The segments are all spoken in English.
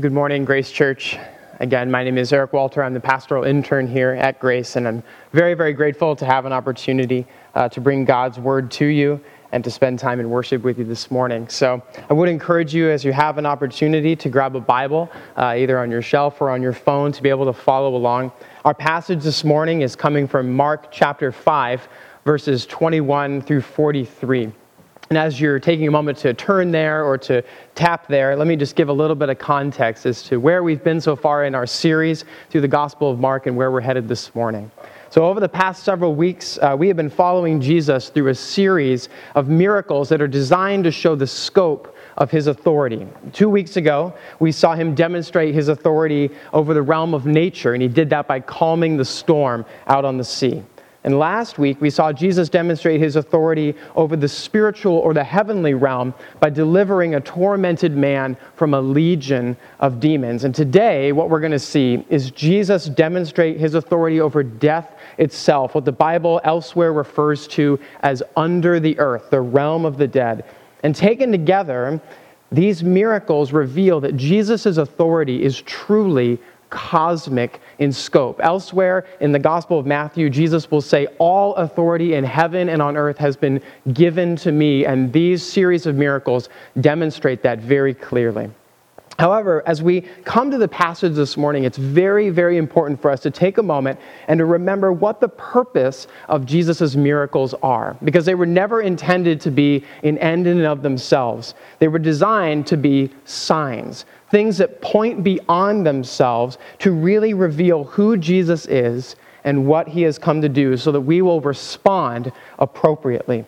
Good morning, Grace Church. Again, my name is Eric Walter. I'm the pastoral intern here at Grace, and I'm very, very grateful to have an opportunity uh, to bring God's word to you and to spend time in worship with you this morning. So, I would encourage you, as you have an opportunity, to grab a Bible, uh, either on your shelf or on your phone, to be able to follow along. Our passage this morning is coming from Mark chapter 5, verses 21 through 43. And as you're taking a moment to turn there or to tap there, let me just give a little bit of context as to where we've been so far in our series through the Gospel of Mark and where we're headed this morning. So, over the past several weeks, uh, we have been following Jesus through a series of miracles that are designed to show the scope of his authority. Two weeks ago, we saw him demonstrate his authority over the realm of nature, and he did that by calming the storm out on the sea. And last week, we saw Jesus demonstrate his authority over the spiritual or the heavenly realm by delivering a tormented man from a legion of demons. And today, what we're going to see is Jesus demonstrate his authority over death itself, what the Bible elsewhere refers to as under the earth, the realm of the dead. And taken together, these miracles reveal that Jesus' authority is truly cosmic in scope. Elsewhere in the Gospel of Matthew, Jesus will say, All authority in heaven and on earth has been given to me. And these series of miracles demonstrate that very clearly. However, as we come to the passage this morning, it's very, very important for us to take a moment and to remember what the purpose of Jesus' miracles are, because they were never intended to be an end in and of themselves. They were designed to be signs, things that point beyond themselves to really reveal who Jesus is and what he has come to do so that we will respond appropriately.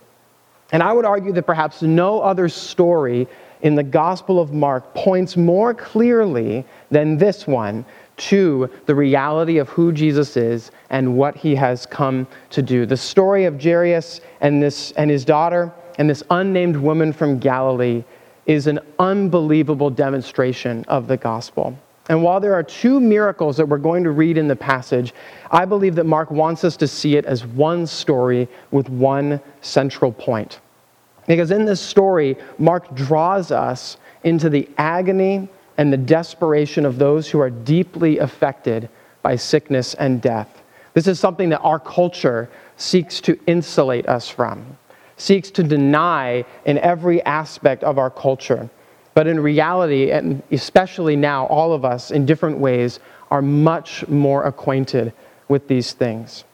And I would argue that perhaps no other story in the Gospel of Mark points more clearly than this one to the reality of who Jesus is and what he has come to do. The story of Jairus and, this, and his daughter and this unnamed woman from Galilee is an unbelievable demonstration of the gospel. And while there are two miracles that we're going to read in the passage, I believe that Mark wants us to see it as one story with one central point. Because in this story, Mark draws us into the agony and the desperation of those who are deeply affected by sickness and death. This is something that our culture seeks to insulate us from seeks to deny in every aspect of our culture. But in reality, and especially now, all of us in different ways are much more acquainted with these things.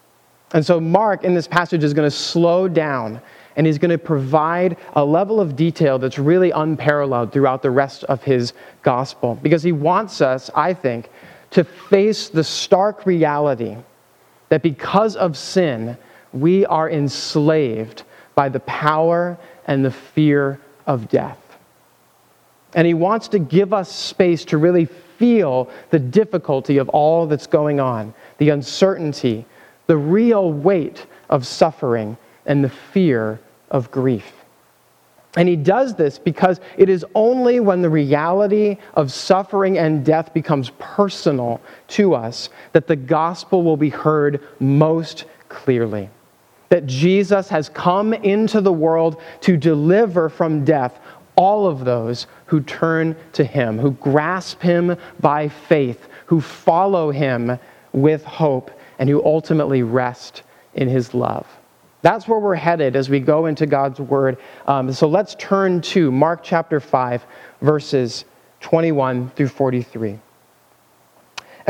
And so, Mark in this passage is going to slow down and he's going to provide a level of detail that's really unparalleled throughout the rest of his gospel because he wants us, I think, to face the stark reality that because of sin, we are enslaved by the power and the fear of death. And he wants to give us space to really feel the difficulty of all that's going on, the uncertainty, the real weight of suffering, and the fear of grief. And he does this because it is only when the reality of suffering and death becomes personal to us that the gospel will be heard most clearly that Jesus has come into the world to deliver from death all of those who turn to him, who grasp him by faith, who follow him with hope, and who ultimately rest in his love. That's where we're headed as we go into God's word. Um, so let's turn to Mark chapter 5, verses 21 through 43.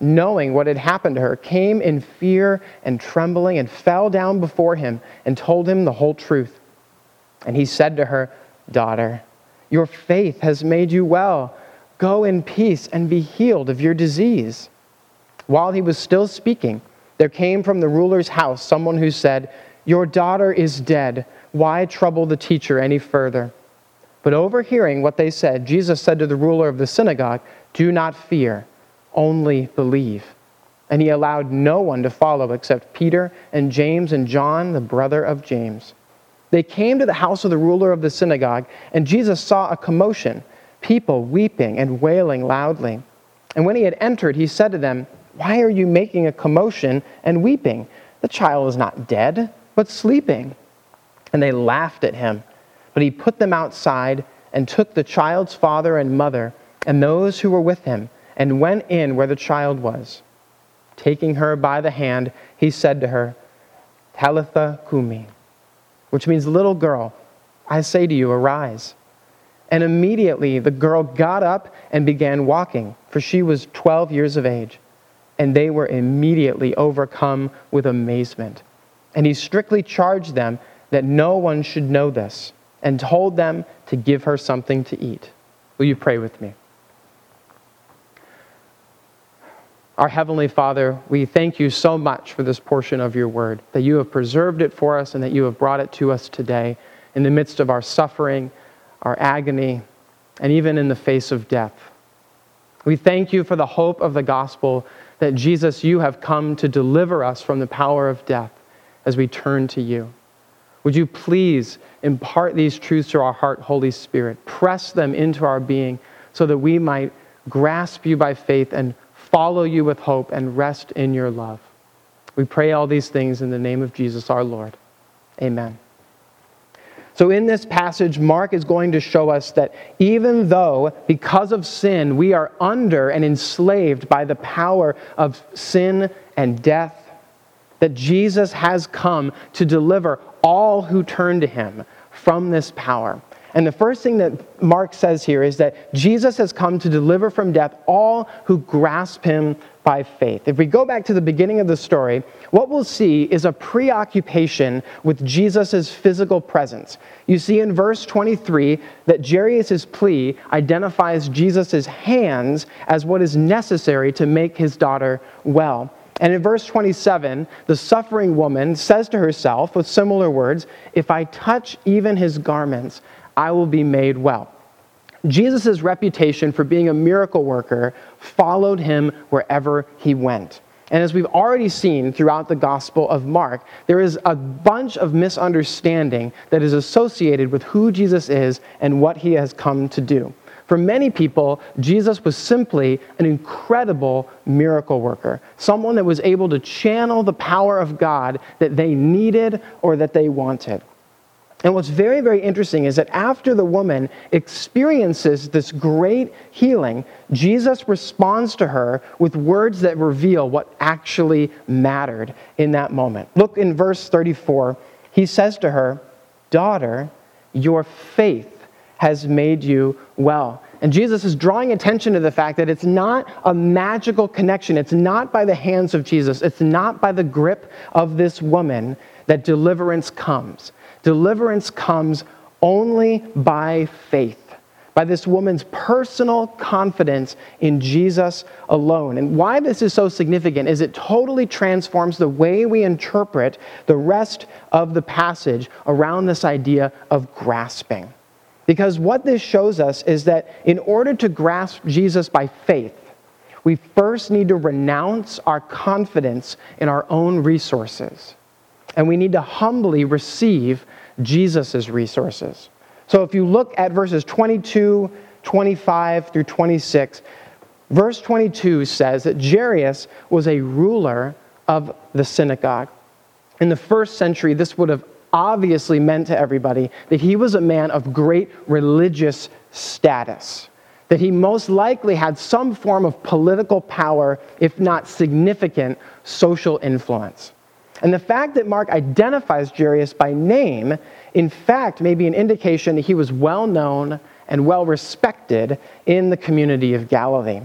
knowing what had happened to her, came in fear and trembling and fell down before him and told him the whole truth. And he said to her, Daughter, your faith has made you well. Go in peace and be healed of your disease. While he was still speaking, there came from the ruler's house someone who said, Your daughter is dead. Why trouble the teacher any further? But overhearing what they said, Jesus said to the ruler of the synagogue, Do not fear, only believe. And he allowed no one to follow except Peter and James and John, the brother of James. They came to the house of the ruler of the synagogue, and Jesus saw a commotion, people weeping and wailing loudly. And when he had entered, he said to them, Why are you making a commotion and weeping? The child is not dead, but sleeping. And they laughed at him. But he put them outside and took the child's father and mother and those who were with him and went in where the child was. Taking her by the hand, he said to her, Talitha Kumi, which means little girl, I say to you, arise. And immediately the girl got up and began walking, for she was 12 years of age. And they were immediately overcome with amazement. And he strictly charged them that no one should know this, and told them to give her something to eat. Will you pray with me? Our Heavenly Father, we thank you so much for this portion of your word, that you have preserved it for us and that you have brought it to us today in the midst of our suffering, our agony, and even in the face of death. We thank you for the hope of the gospel that Jesus, you have come to deliver us from the power of death as we turn to you. Would you please impart these truths to our heart, Holy Spirit? Press them into our being so that we might grasp you by faith and follow you with hope, and rest in your love. We pray all these things in the name of Jesus our Lord. Amen. So, in this passage, Mark is going to show us that even though, because of sin, we are under and enslaved by the power of sin and death, that Jesus has come to deliver all who turn to him from this power. And the first thing that Mark says here is that Jesus has come to deliver from death all who grasp him by faith. If we go back to the beginning of the story, what we'll see is a preoccupation with Jesus' physical presence. You see in verse 23 that Jairus' plea identifies Jesus' hands as what is necessary to make his daughter well. And in verse 27, the suffering woman says to herself with similar words, If I touch even his garments, I will be made well. Jesus' reputation for being a miracle worker followed him wherever he went. And as we've already seen throughout the Gospel of Mark, there is a bunch of misunderstanding that is associated with who Jesus is and what he has come to do. For many people, Jesus was simply an incredible miracle worker, someone that was able to channel the power of God that they needed or that they wanted. And what's very, very interesting is that after the woman experiences this great healing, Jesus responds to her with words that reveal what actually mattered in that moment. Look in verse 34. He says to her, Daughter, your faith has made you well. And Jesus is drawing attention to the fact that it's not a magical connection. It's not by the hands of Jesus. It's not by the grip of this woman that deliverance comes. Deliverance comes only by faith, by this woman's personal confidence in Jesus alone. And why this is so significant is it totally transforms the way we interpret the rest of the passage around this idea of grasping. Because what this shows us is that in order to grasp Jesus by faith, we first need to renounce our confidence in our own resources. And we need to humbly receive Jesus' resources. So if you look at verses 22, 25 through 26, verse 22 says that Jairus was a ruler of the synagogue. In the first century, this would have obviously meant to everybody that he was a man of great religious status, that he most likely had some form of political power, if not significant social influence. And the fact that Mark identifies Jairus by name, in fact, may be an indication that he was well known and well respected in the community of Galilee.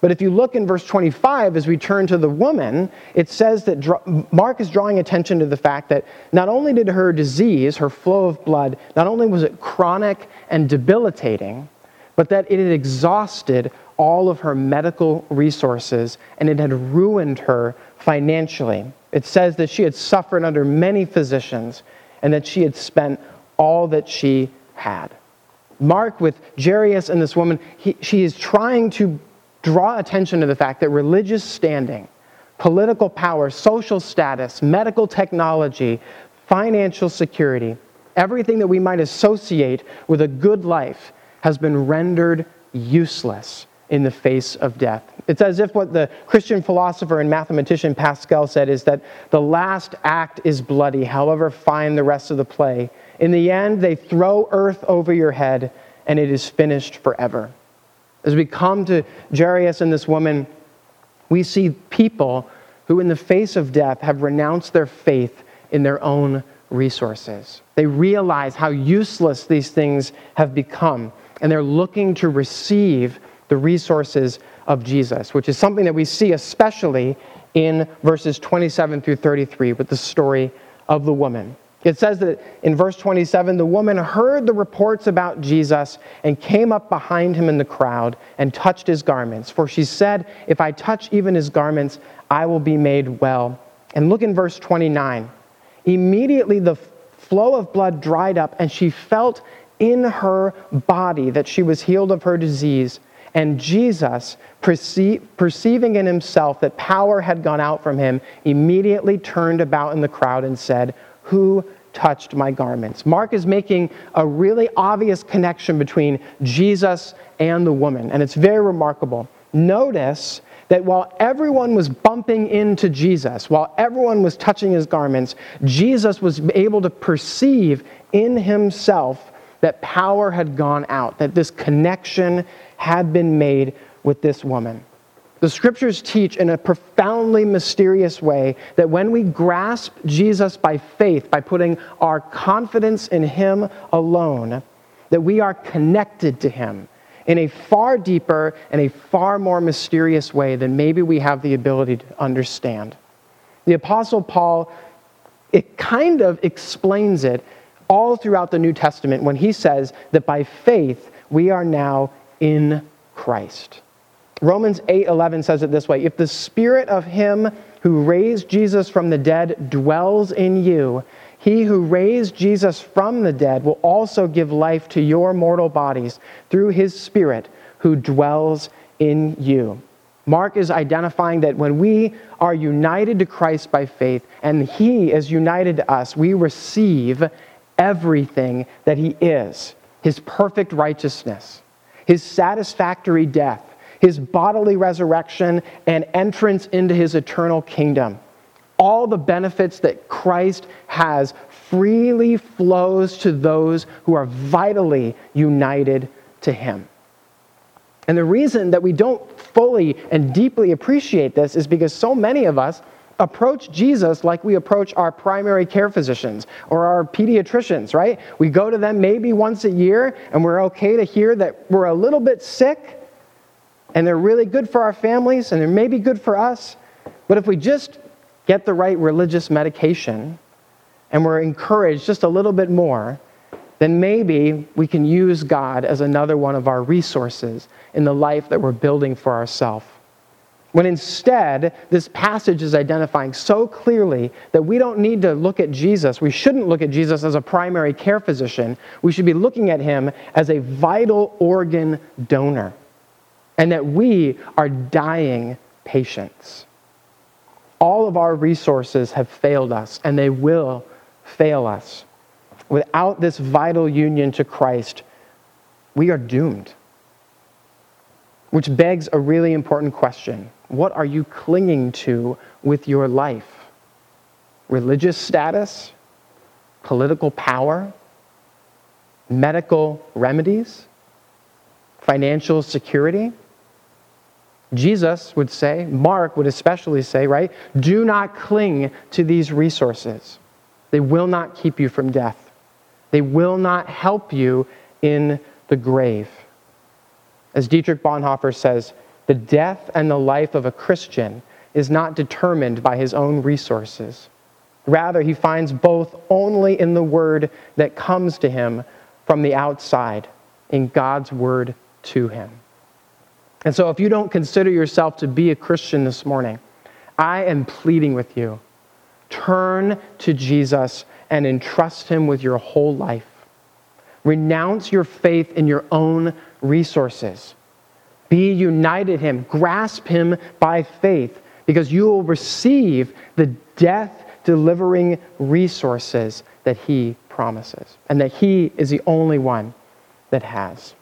But if you look in verse 25, as we turn to the woman, it says that Mark is drawing attention to the fact that not only did her disease, her flow of blood, not only was it chronic and debilitating, but that it had exhausted all of her medical resources and it had ruined her financially. It says that she had suffered under many physicians and that she had spent all that she had. Mark, with Jairus and this woman, he, she is trying to draw attention to the fact that religious standing, political power, social status, medical technology, financial security, everything that we might associate with a good life has been rendered useless in the face of death. It's as if what the Christian philosopher and mathematician Pascal said is that the last act is bloody, however fine the rest of the play. In the end, they throw earth over your head and it is finished forever. As we come to Jairus and this woman, we see people who, in the face of death, have renounced their faith in their own resources. They realize how useless these things have become, and they're looking to receive the resources of Jesus, which is something that we see especially in verses 27 through 33 with the story of the woman. It says that in verse 27 the woman heard the reports about Jesus and came up behind him in the crowd and touched his garments. For she said, If I touch even his garments, I will be made well. And look in verse 29. Immediately the flow of blood dried up, and she felt in her body that she was healed of her disease. And Jesus, perceiving in himself that power had gone out from him, immediately turned about in the crowd and said, Who touched my garments. Mark is making a really obvious connection between Jesus and the woman, and it's very remarkable. Notice that while everyone was bumping into Jesus, while everyone was touching his garments, Jesus was able to perceive in himself that power had gone out, that this connection had been made with this woman. The scriptures teach in a profoundly mysterious way that when we grasp Jesus by faith, by putting our confidence in Him alone, that we are connected to Him in a far deeper and a far more mysterious way than maybe we have the ability to understand. The Apostle Paul, it kind of explains it all throughout the New Testament when he says that by faith we are now in Christ. Romans 8:11 says it this way, if the spirit of him who raised Jesus from the dead dwells in you, he who raised Jesus from the dead will also give life to your mortal bodies through his spirit who dwells in you. Mark is identifying that when we are united to Christ by faith and he is united to us, we receive everything that he is his perfect righteousness, his satisfactory death, his bodily resurrection, and entrance into his eternal kingdom. All the benefits that Christ has freely flows to those who are vitally united to him. And the reason that we don't fully and deeply appreciate this is because so many of us approach Jesus like we approach our primary care physicians or our pediatricians, right? We go to them maybe once a year and we're okay to hear that we're a little bit sick and they're really good for our families and they're maybe good for us. But if we just get the right religious medication and we're encouraged just a little bit more, then maybe we can use God as another one of our resources in the life that we're building for ourselves. When instead, this passage is identifying so clearly that we don't need to look at Jesus. We shouldn't look at Jesus as a primary care physician. We should be looking at him as a vital organ donor and that we are dying patients. All of our resources have failed us, and they will fail us. Without this vital union to Christ, we are doomed. Which begs a really important question What are you clinging to with your life? Religious status? Political power? Medical remedies? Financial security? Jesus would say, Mark would especially say, right? Do not cling to these resources. They will not keep you from death. They will not help you in the grave. As Dietrich Bonhoeffer says, the death and the life of a Christian is not determined by his own resources. Rather, he finds both only in the word that comes to him from the outside, in God's word to him. And so, if you don't consider yourself to be a Christian this morning, I am pleading with you turn to Jesus and entrust him with your whole life. Renounce your faith in your own resources. Be united him, grasp him by faith, because you will receive the death delivering resources that he promises, and that he is the only one that has.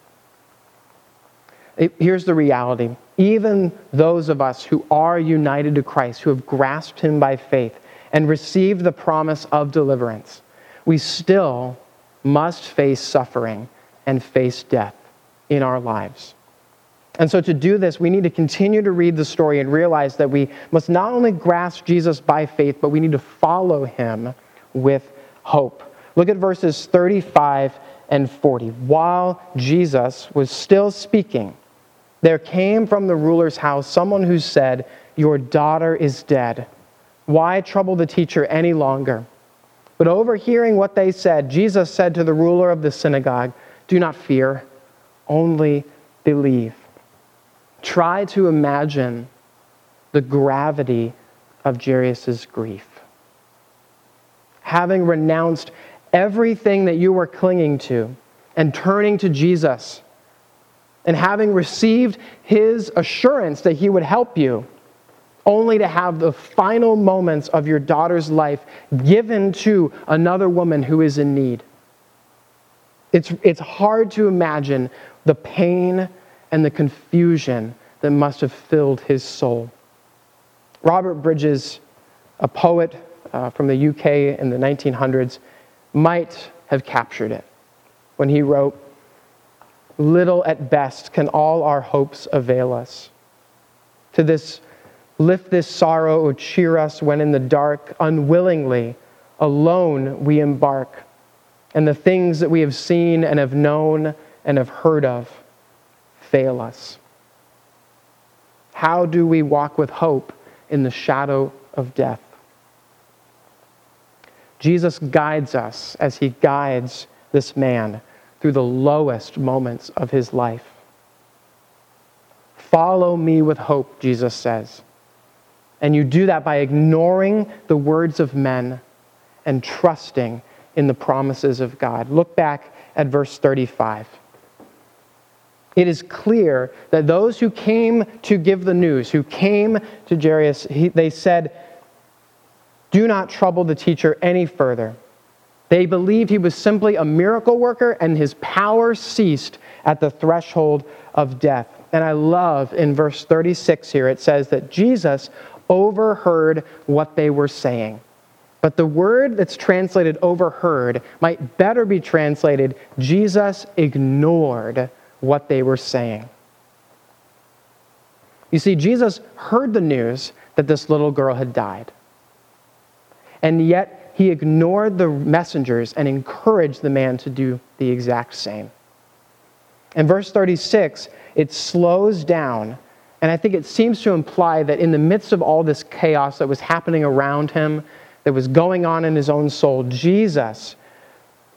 Here's the reality. Even those of us who are united to Christ, who have grasped him by faith and received the promise of deliverance, we still must face suffering and face death in our lives. And so, to do this, we need to continue to read the story and realize that we must not only grasp Jesus by faith, but we need to follow him with hope. Look at verses 35 and 40. While Jesus was still speaking, there came from the ruler's house someone who said, Your daughter is dead. Why trouble the teacher any longer? But overhearing what they said, Jesus said to the ruler of the synagogue, Do not fear, only believe. Try to imagine the gravity of Jairus' grief. Having renounced everything that you were clinging to and turning to Jesus, and having received his assurance that he would help you, only to have the final moments of your daughter's life given to another woman who is in need. It's, it's hard to imagine the pain and the confusion that must have filled his soul. Robert Bridges, a poet uh, from the UK in the 1900s, might have captured it when he wrote, Little at best can all our hopes avail us. To this, lift this sorrow or cheer us when in the dark, unwillingly, alone we embark, and the things that we have seen and have known and have heard of fail us. How do we walk with hope in the shadow of death? Jesus guides us as he guides this man through the lowest moments of his life. Follow me with hope, Jesus says. And you do that by ignoring the words of men and trusting in the promises of God. Look back at verse 35. It is clear that those who came to give the news, who came to Jairus, he, they said, Do not trouble the teacher any further. They believed he was simply a miracle worker and his power ceased at the threshold of death. And I love in verse 36 here, it says that Jesus overheard what they were saying. But the word that's translated overheard might better be translated Jesus ignored what they were saying. You see, Jesus heard the news that this little girl had died. And yet, he ignored the messengers and encouraged the man to do the exact same. In verse 36, it slows down, and I think it seems to imply that in the midst of all this chaos that was happening around him, that was going on in his own soul, Jesus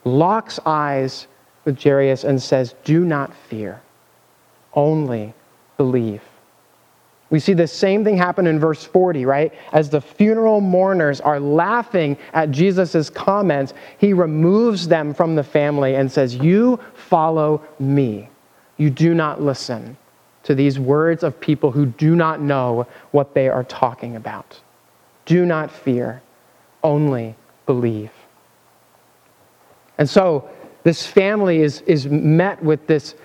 locks eyes with Jairus and says, Do not fear, only believe. We see the same thing happen in verse 40, right? As the funeral mourners are laughing at Jesus' comments, he removes them from the family and says, You follow me. You do not listen to these words of people who do not know what they are talking about. Do not fear, only believe. And so, this family is, is met with this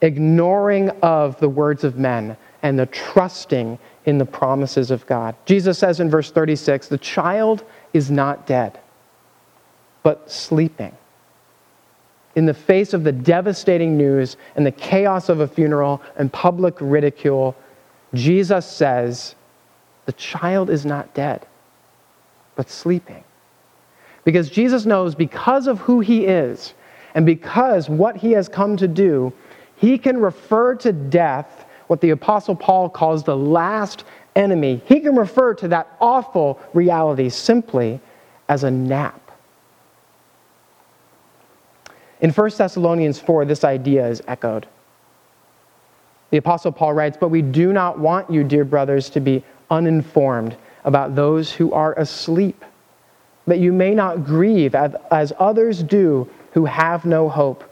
ignoring of the words of men and the trusting in the promises of God. Jesus says in verse 36 the child is not dead, but sleeping. In the face of the devastating news and the chaos of a funeral and public ridicule, Jesus says, The child is not dead, but sleeping. Because Jesus knows because of who he is and because what he has come to do, he can refer to death, what the Apostle Paul calls the last enemy. He can refer to that awful reality simply as a nap. In 1 Thessalonians 4, this idea is echoed. The Apostle Paul writes, But we do not want you, dear brothers, to be uninformed about those who are asleep, that you may not grieve as others do who have no hope.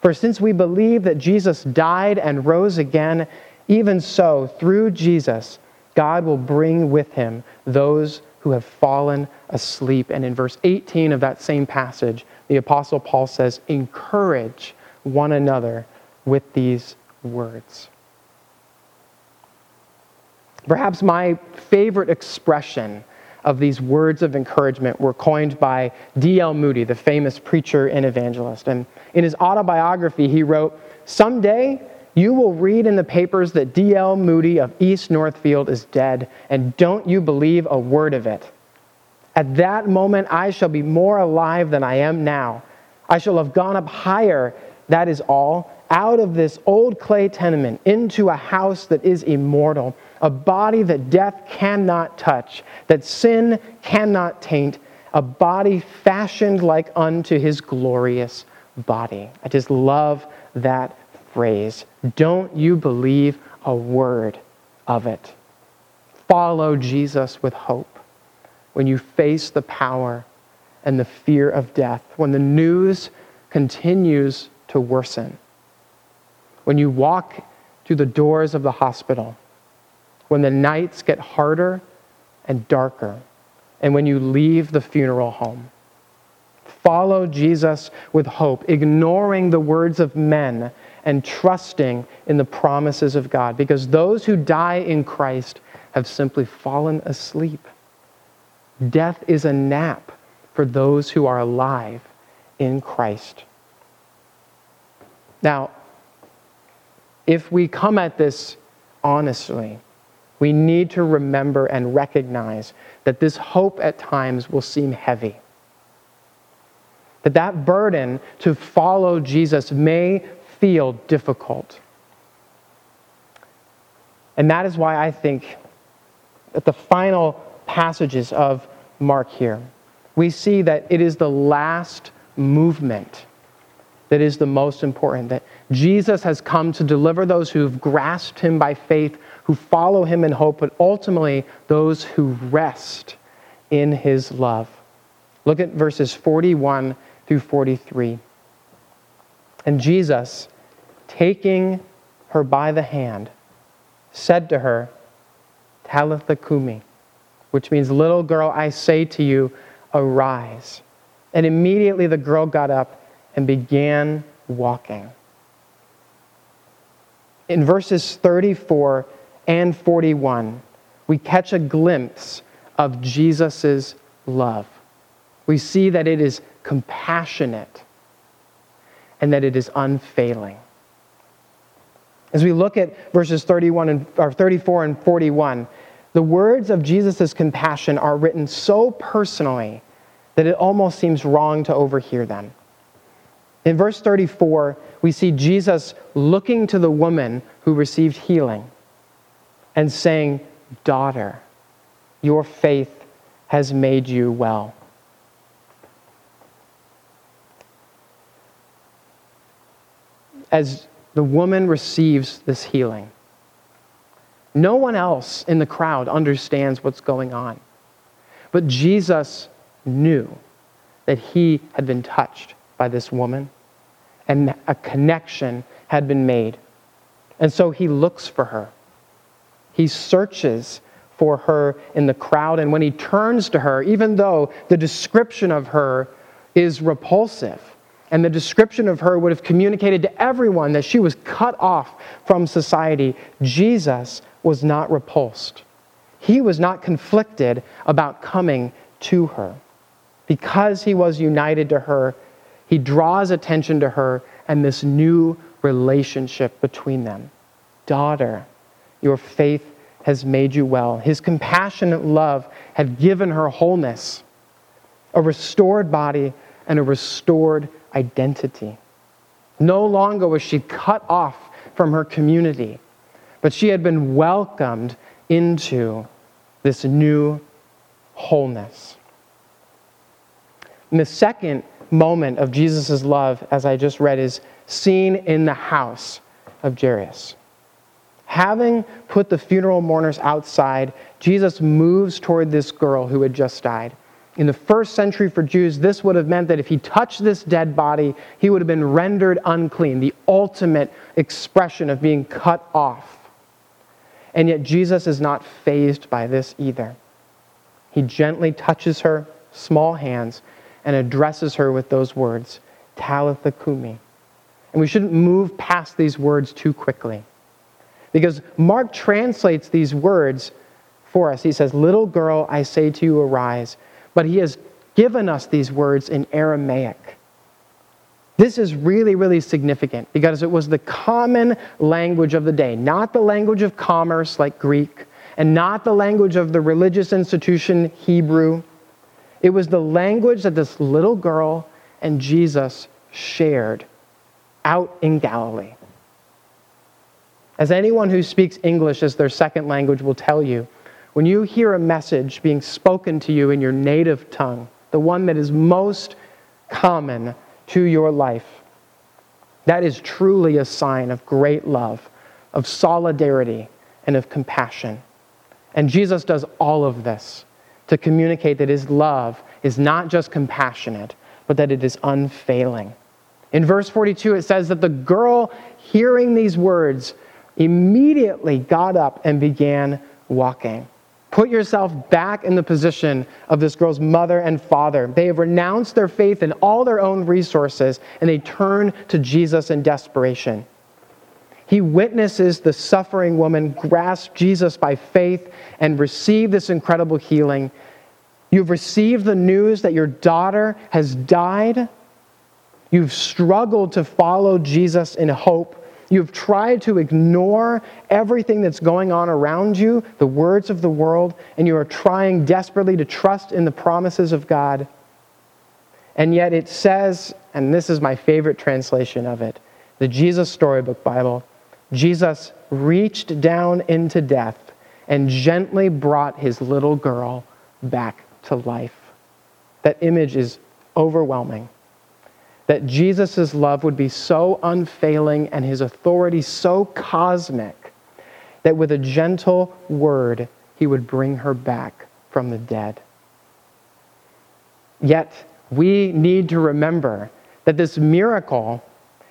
For since we believe that Jesus died and rose again, even so, through Jesus, God will bring with him those who have fallen asleep. And in verse 18 of that same passage, the Apostle Paul says, Encourage one another with these words. Perhaps my favorite expression of these words of encouragement were coined by D.L. Moody, the famous preacher and evangelist. And in his autobiography, he wrote, Someday you will read in the papers that D.L. Moody of East Northfield is dead, and don't you believe a word of it. At that moment, I shall be more alive than I am now. I shall have gone up higher, that is all, out of this old clay tenement into a house that is immortal, a body that death cannot touch, that sin cannot taint, a body fashioned like unto his glorious body. I just love that phrase. Don't you believe a word of it? Follow Jesus with hope when you face the power and the fear of death, when the news continues to worsen, when you walk through the doors of the hospital, when the nights get harder and darker, and when you leave the funeral home. Follow Jesus with hope, ignoring the words of men and trusting in the promises of God, because those who die in Christ have simply fallen asleep. Death is a nap for those who are alive in Christ. Now, if we come at this honestly, we need to remember and recognize that this hope at times will seem heavy. That that burden to follow Jesus may feel difficult. And that is why I think that the final passages of Mark here, we see that it is the last movement that is the most important. That Jesus has come to deliver those who've grasped him by faith, who follow him in hope, but ultimately those who rest in his love. Look at verses 41 through 43. And Jesus, taking her by the hand, said to her, Talitha Kumi, which means, Little girl, I say to you, arise. And immediately the girl got up and began walking. In verses 34 and 41, we catch a glimpse of Jesus' love. We see that it is compassionate and that it is unfailing. As we look at verses 31 and, or 34 and 41, the words of Jesus' compassion are written so personally that it almost seems wrong to overhear them. In verse 34, we see Jesus looking to the woman who received healing and saying, Daughter, your faith has made you well. As the woman receives this healing. No one else in the crowd understands what's going on. But Jesus knew that he had been touched by this woman and a connection had been made. And so he looks for her. He searches for her in the crowd. And when he turns to her, even though the description of her is repulsive, and the description of her would have communicated to everyone that she was cut off from society, Jesus was not repulsed. He was not conflicted about coming to her. Because he was united to her, he draws attention to her and this new relationship between them. Daughter, your faith has made you well. His compassionate love had given her wholeness, a restored body, and a restored identity. No longer was she cut off from her community, but she had been welcomed into this new wholeness. And the second moment of Jesus' love, as I just read, is seen in the house of Jairus. Having put the funeral mourners outside, Jesus moves toward this girl who had just died. In the first century for Jews, this would have meant that if he touched this dead body, he would have been rendered unclean, the ultimate expression of being cut off. And yet, Jesus is not phased by this either. He gently touches her small hands and addresses her with those words, Talitha Kumi. And we shouldn't move past these words too quickly. Because Mark translates these words for us. He says, Little girl, I say to you, arise but he has given us these words in Aramaic. This is really, really significant because it was the common language of the day, not the language of commerce like Greek, and not the language of the religious institution Hebrew. It was the language that this little girl and Jesus shared out in Galilee. As anyone who speaks English as their second language will tell you, when you hear a message being spoken to you in your native tongue, the one that is most common to your life, that is truly a sign of great love, of solidarity, and of compassion. And Jesus does all of this to communicate that his love is not just compassionate, but that it is unfailing. In verse 42, it says that the girl, hearing these words, immediately got up and began walking. Put yourself back in the position of this girl's mother and father. They have renounced their faith and all their own resources and they turn to Jesus in desperation. He witnesses the suffering woman grasp Jesus by faith and receive this incredible healing. You've received the news that your daughter has died. You've struggled to follow Jesus in hope You've tried to ignore everything that's going on around you, the words of the world, and you are trying desperately to trust in the promises of God. And yet it says, and this is my favorite translation of it, the Jesus Storybook Bible Jesus reached down into death and gently brought his little girl back to life. That image is overwhelming that Jesus' love would be so unfailing and his authority so cosmic that with a gentle word, he would bring her back from the dead. Yet, we need to remember that this miracle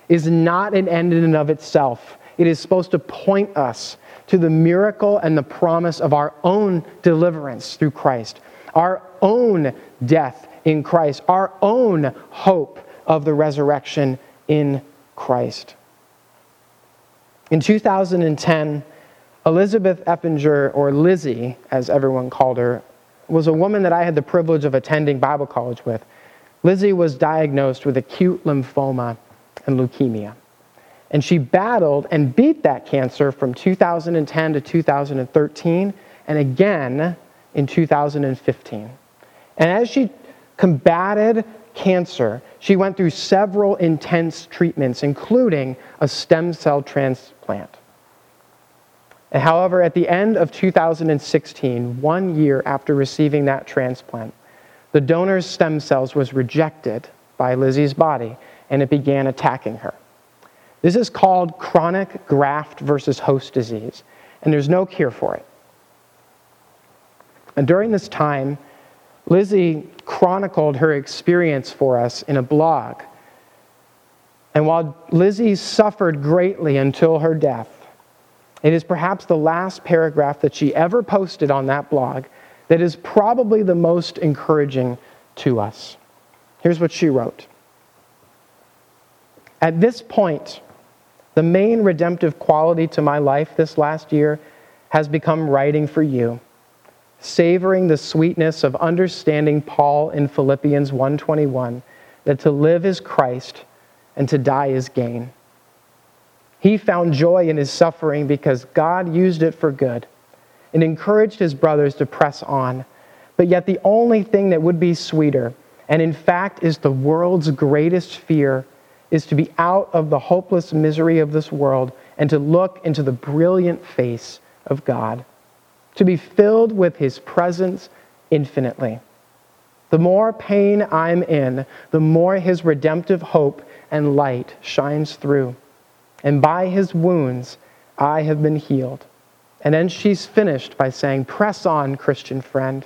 is not an end in and of itself. It is supposed to point us to the miracle and the promise of our own deliverance through Christ, our own death in Christ, our own hope of the resurrection in Christ. In 2010, Elizabeth Eppinger, or Lizzie, as everyone called her, was a woman that I had the privilege of attending Bible college with. Lizzie was diagnosed with acute lymphoma and leukemia. And she battled and beat that cancer from 2010 to 2013 and again in 2015. And as she combated cancer, she went through several intense treatments, including a stem cell transplant. And however, at the end of 2016, one year after receiving that transplant, the donor's stem cells was rejected by Lizzie's body and it began attacking her. This is called chronic graft versus host disease, and there's no cure for it. And during this time, Lizzie chronicled her experience for us in a blog. And while Lizzie suffered greatly until her death, it is perhaps the last paragraph that she ever posted on that blog that is probably the most encouraging to us. Here's what she wrote At this point, the main redemptive quality to my life this last year has become writing for you, savoring the sweetness of understanding Paul in Philippians 1:21 that to live is Christ and to die is gain. He found joy in his suffering because God used it for good and encouraged his brothers to press on. But yet, the only thing that would be sweeter, and in fact is the world's greatest fear, is to be out of the hopeless misery of this world and to look into the brilliant face of God, to be filled with his presence infinitely. The more pain I'm in, the more his redemptive hope and light shines through. And by his wounds, I have been healed. And then she's finished by saying, Press on, Christian friend.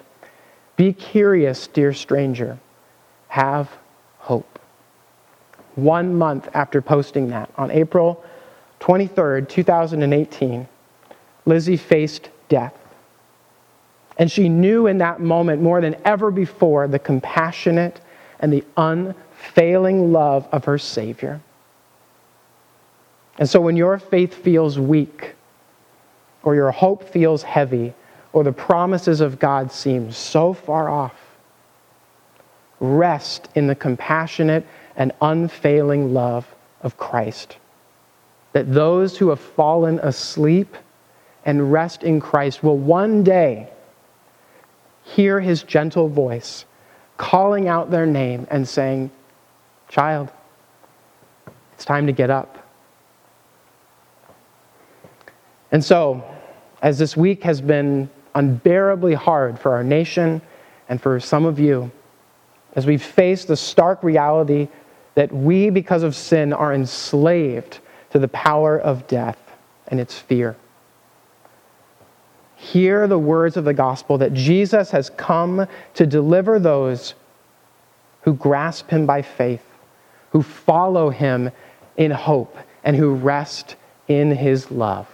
Be curious, dear stranger. Have. One month after posting that, on April 23rd, 2018, Lizzie faced death. And she knew in that moment more than ever before the compassionate and the unfailing love of her Savior. And so when your faith feels weak, or your hope feels heavy, or the promises of God seem so far off, rest in the compassionate and unfailing love of Christ. That those who have fallen asleep and rest in Christ will one day hear his gentle voice calling out their name and saying, Child, it's time to get up. And so, as this week has been unbearably hard for our nation and for some of you, as we've faced the stark reality that we, because of sin, are enslaved to the power of death and its fear. Hear the words of the gospel that Jesus has come to deliver those who grasp him by faith, who follow him in hope, and who rest in his love.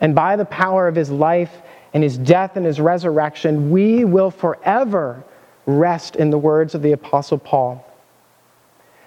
And by the power of his life and his death and his resurrection, we will forever rest in the words of the Apostle Paul.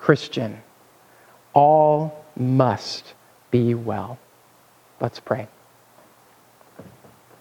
Christian, all must be well. Let's pray.